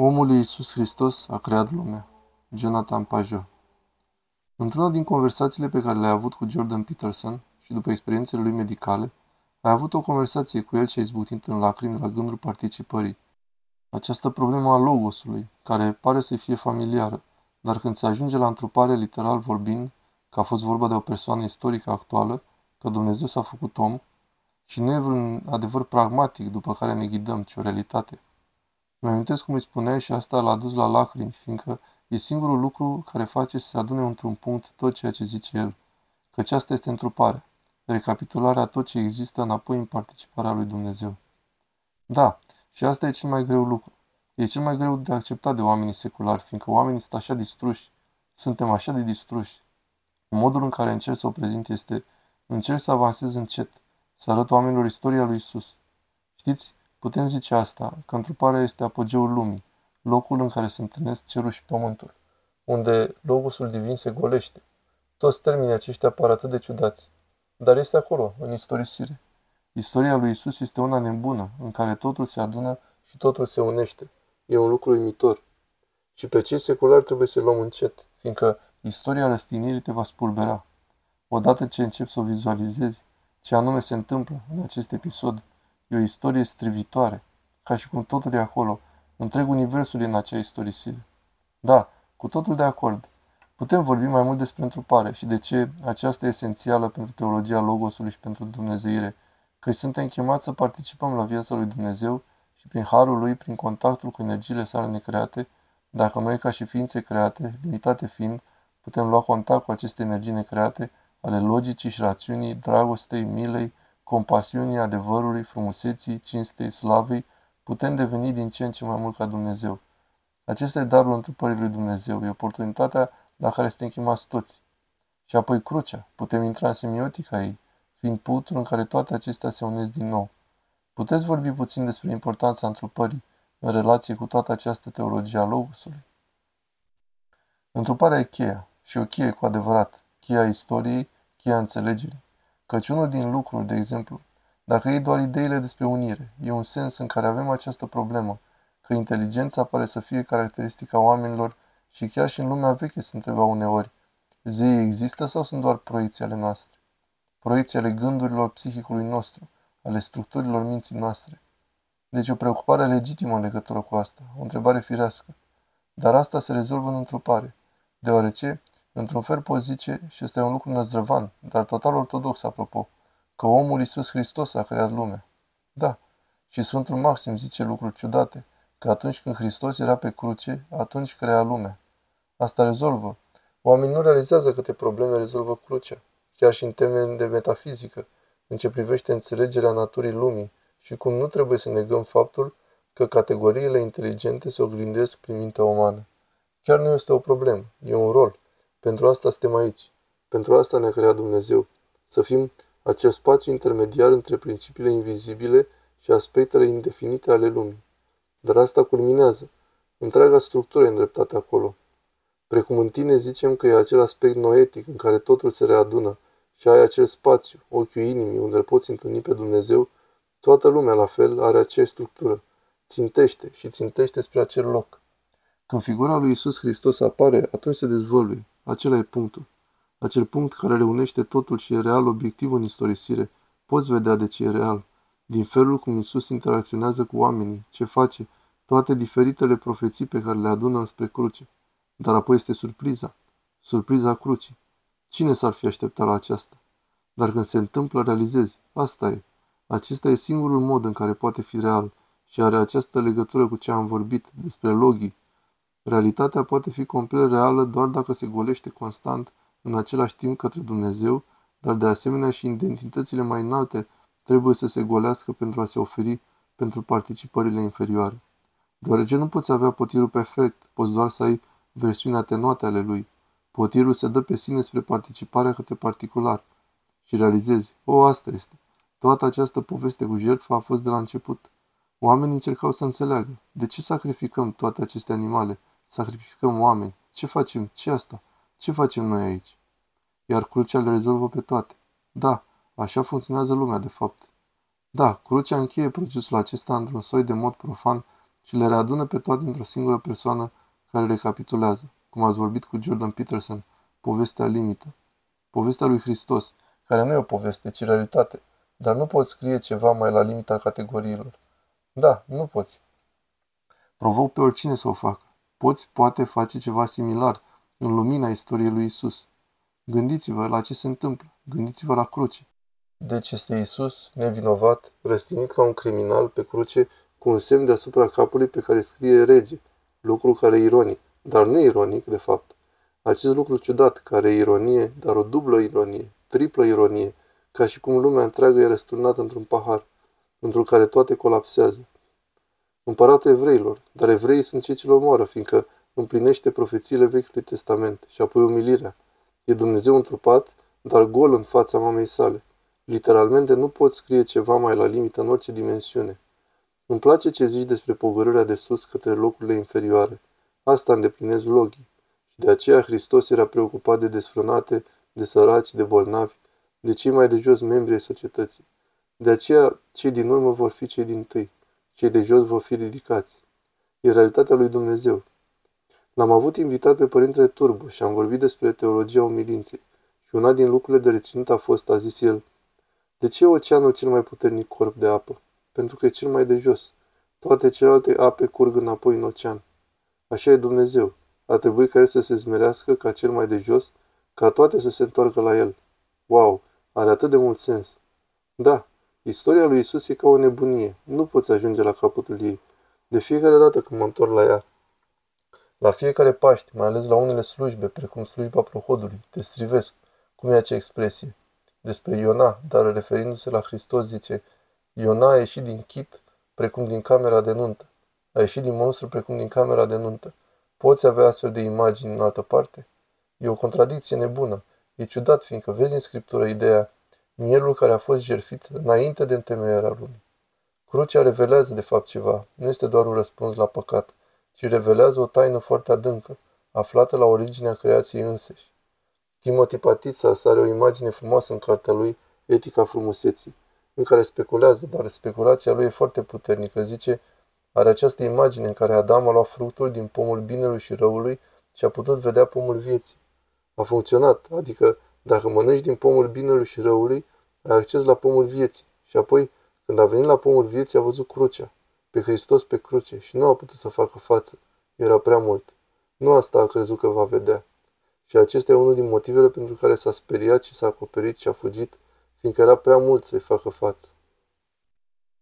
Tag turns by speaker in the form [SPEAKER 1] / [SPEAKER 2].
[SPEAKER 1] Omul Iisus Hristos a creat lumea. Jonathan Pajot Într-una din conversațiile pe care le-a avut cu Jordan Peterson și după experiențele lui medicale, a avut o conversație cu el și a izbutit în lacrimi la gândul participării. Această problemă a logosului, care pare să fie familiară, dar când se ajunge la întrupare literal vorbind, că a fost vorba de o persoană istorică actuală, că Dumnezeu s-a făcut om, și nu e vreun adevăr pragmatic după care ne ghidăm, ci o realitate. Mă amintesc cum îi spuneai și asta l-a dus la lacrimi, fiindcă e singurul lucru care face să se adune într-un punct tot ceea ce zice el, căci asta este întruparea, recapitularea tot ce există înapoi în participarea lui Dumnezeu. Da, și asta e cel mai greu lucru. E cel mai greu de acceptat de oamenii seculari, fiindcă oamenii sunt așa distruși. Suntem așa de distruși. Modul în care încerc să o prezint este încerc să avansez încet, să arăt oamenilor istoria lui Isus. Știți, Putem zice asta, că întruparea este apogeul lumii, locul în care se întâlnesc cerul și pământul, unde logosul divin se golește. Toți termenii aceștia par atât de ciudați, dar este acolo, în istorisire. Istoria lui Isus este una nebună, în care totul se adună și totul se unește. E un lucru uimitor. Și pe cei seculari trebuie să luăm încet, fiindcă istoria răstignirii te va spulbera. Odată ce începi să o vizualizezi, ce anume se întâmplă în acest episod, E o istorie strivitoare, ca și cum totul e acolo, întreg universul e în acea istorisire. Da, cu totul de acord. Putem vorbi mai mult despre întrupare și de ce aceasta e esențială pentru teologia Logosului și pentru Dumnezeire, că suntem chemați să participăm la viața lui Dumnezeu și prin harul lui, prin contactul cu energiile sale necreate, dacă noi ca și ființe create, limitate fiind, putem lua contact cu aceste energii necreate ale logicii și rațiunii, dragostei, milei, compasiunii, adevărului, frumuseții, cinstei, slavei, putem deveni din ce în ce mai mult ca Dumnezeu. Acesta e darul întrupării lui Dumnezeu, e oportunitatea la care suntem chemați toți. Și apoi crucea, putem intra în semiotica ei, fiind putul în care toate acestea se unesc din nou. Puteți vorbi puțin despre importanța întrupării în relație cu toată această teologie a Logosului? Întruparea e cheia, și o cheie cu adevărat, cheia istoriei, cheia înțelegerii. Căci unul din lucruri, de exemplu, dacă iei doar ideile despre unire, e un sens în care avem această problemă, că inteligența pare să fie caracteristica oamenilor și chiar și în lumea veche se întreba uneori, zeii există sau sunt doar proiecții ale noastre? Proiecții ale gândurilor psihicului nostru, ale structurilor minții noastre. Deci o preocupare legitimă în legătură cu asta, o întrebare firească. Dar asta se rezolvă în întrupare, deoarece Într-un fel poți zice, și este un lucru năzdrăvan, dar total ortodox, apropo, că omul Iisus Hristos a creat lumea. Da, și Sfântul Maxim zice lucruri ciudate, că atunci când Hristos era pe cruce, atunci crea lumea. Asta rezolvă. Oamenii nu realizează câte probleme rezolvă crucea, chiar și în teme de metafizică, în ce privește înțelegerea naturii lumii și cum nu trebuie să negăm faptul că categoriile inteligente se oglindesc prin mintea umană. Chiar nu este o problemă, e un rol, pentru asta suntem aici. Pentru asta ne-a creat Dumnezeu. Să fim acel spațiu intermediar între principiile invizibile și aspectele indefinite ale lumii. Dar asta culminează. Întreaga structură e îndreptată acolo. Precum în tine zicem că e acel aspect noetic în care totul se readună și ai acel spațiu, ochiul inimii, unde îl poți întâlni pe Dumnezeu, toată lumea la fel are aceeași structură. Țintește și țintește spre acel loc. Când figura lui Isus Hristos apare, atunci se dezvăluie. Acela e punctul. Acel punct care reunește totul și e real obiectiv în istorisire. Poți vedea de ce e real. Din felul cum Isus interacționează cu oamenii, ce face, toate diferitele profeții pe care le adună spre cruce. Dar apoi este surpriza. Surpriza crucii. Cine s-ar fi așteptat la aceasta? Dar când se întâmplă, realizezi. Asta e. Acesta e singurul mod în care poate fi real și are această legătură cu ce am vorbit despre logii, Realitatea poate fi complet reală doar dacă se golește constant în același timp către Dumnezeu, dar de asemenea și identitățile mai înalte trebuie să se golească pentru a se oferi pentru participările inferioare. Deoarece nu poți avea potirul perfect, poți doar să ai versiuni atenuate ale lui. Potirul se dă pe sine spre participarea către particular. Și realizezi, o, asta este. Toată această poveste cu jertfa a fost de la început. Oamenii încercau să înțeleagă. De ce sacrificăm toate aceste animale? Sacrificăm oameni. Ce facem? ce asta? Ce facem noi aici? Iar crucea le rezolvă pe toate. Da, așa funcționează lumea, de fapt. Da, crucea încheie procesul acesta într-un soi de mod profan și le readună pe toate într-o singură persoană care recapitulează, cum ați vorbit cu Jordan Peterson, povestea limită. Povestea lui Hristos, care nu e o poveste, ci realitate, dar nu poți scrie ceva mai la limita categoriilor. Da, nu poți. Provoc pe oricine să o facă. Poți, poate, face ceva similar în lumina istoriei lui Isus. Gândiți-vă la ce se întâmplă. Gândiți-vă la cruce. Deci este Isus, nevinovat, răstinit ca un criminal pe cruce, cu un semn deasupra capului pe care scrie rege, lucru care e ironic, dar nu ironic, de fapt. Acest lucru ciudat, care e ironie, dar o dublă ironie, triplă ironie, ca și cum lumea întreagă e răsturnată într-un pahar, într-un care toate colapsează. Împăratul evreilor, dar evreii sunt cei ce l omoară, fiindcă împlinește profețiile Vechiului Testament și apoi umilirea. E Dumnezeu întrupat, dar gol în fața mamei sale. Literalmente nu pot scrie ceva mai la limită în orice dimensiune. Îmi place ce zici despre pogorârea de sus către locurile inferioare. Asta îndeplinez logii. Și de aceea Hristos era preocupat de desfrânate, de săraci, de bolnavi, de cei mai de jos membri ai societății. De aceea, cei din urmă vor fi cei din tâi. Cei de jos vor fi ridicați. E realitatea lui Dumnezeu. L-am avut invitat pe părintele Turbu și am vorbit despre teologia umilinței. Și una din lucrurile de reținut a fost, a zis el, de ce e oceanul cel mai puternic corp de apă? Pentru că e cel mai de jos. Toate celelalte ape curg înapoi în ocean. Așa e Dumnezeu. A trebuit ca el să se zmerească ca cel mai de jos, ca toate să se întoarcă la el. Wow, are atât de mult sens. Da, istoria lui Isus e ca o nebunie. Nu poți ajunge la capătul ei. De fiecare dată când mă întorc la ea. La fiecare Paște, mai ales la unele slujbe, precum slujba prohodului, te strivesc. Cum e acea expresie? Despre Iona, dar referindu-se la Hristos, zice, Iona a ieșit din chit, precum din camera de nuntă. A ieșit din monstru, precum din camera de nuntă. Poți avea astfel de imagini în altă parte? E o contradicție nebună. E ciudat, fiindcă vezi în Scriptură ideea mielul care a fost jertfit înainte de întemeierea lumii. Crucea revelează de fapt ceva, nu este doar un răspuns la păcat, ci revelează o taină foarte adâncă, aflată la originea creației înseși. Timothy Patitsa are o imagine frumoasă în cartea lui Etica frumuseții, în care speculează, dar speculația lui e foarte puternică, zice, are această imagine în care Adam a luat fructul din pomul binelui și răului și a putut vedea pomul vieții. A funcționat, adică dacă mănânci din pomul binelui și răului, ai acces la pomul vieții. Și apoi, când a venit la pomul vieții, a văzut crucea, pe Hristos pe cruce și nu a putut să facă față. Era prea mult. Nu asta a crezut că va vedea. Și acesta e unul din motivele pentru care s-a speriat și s-a acoperit și a fugit, fiindcă era prea mult să-i facă față.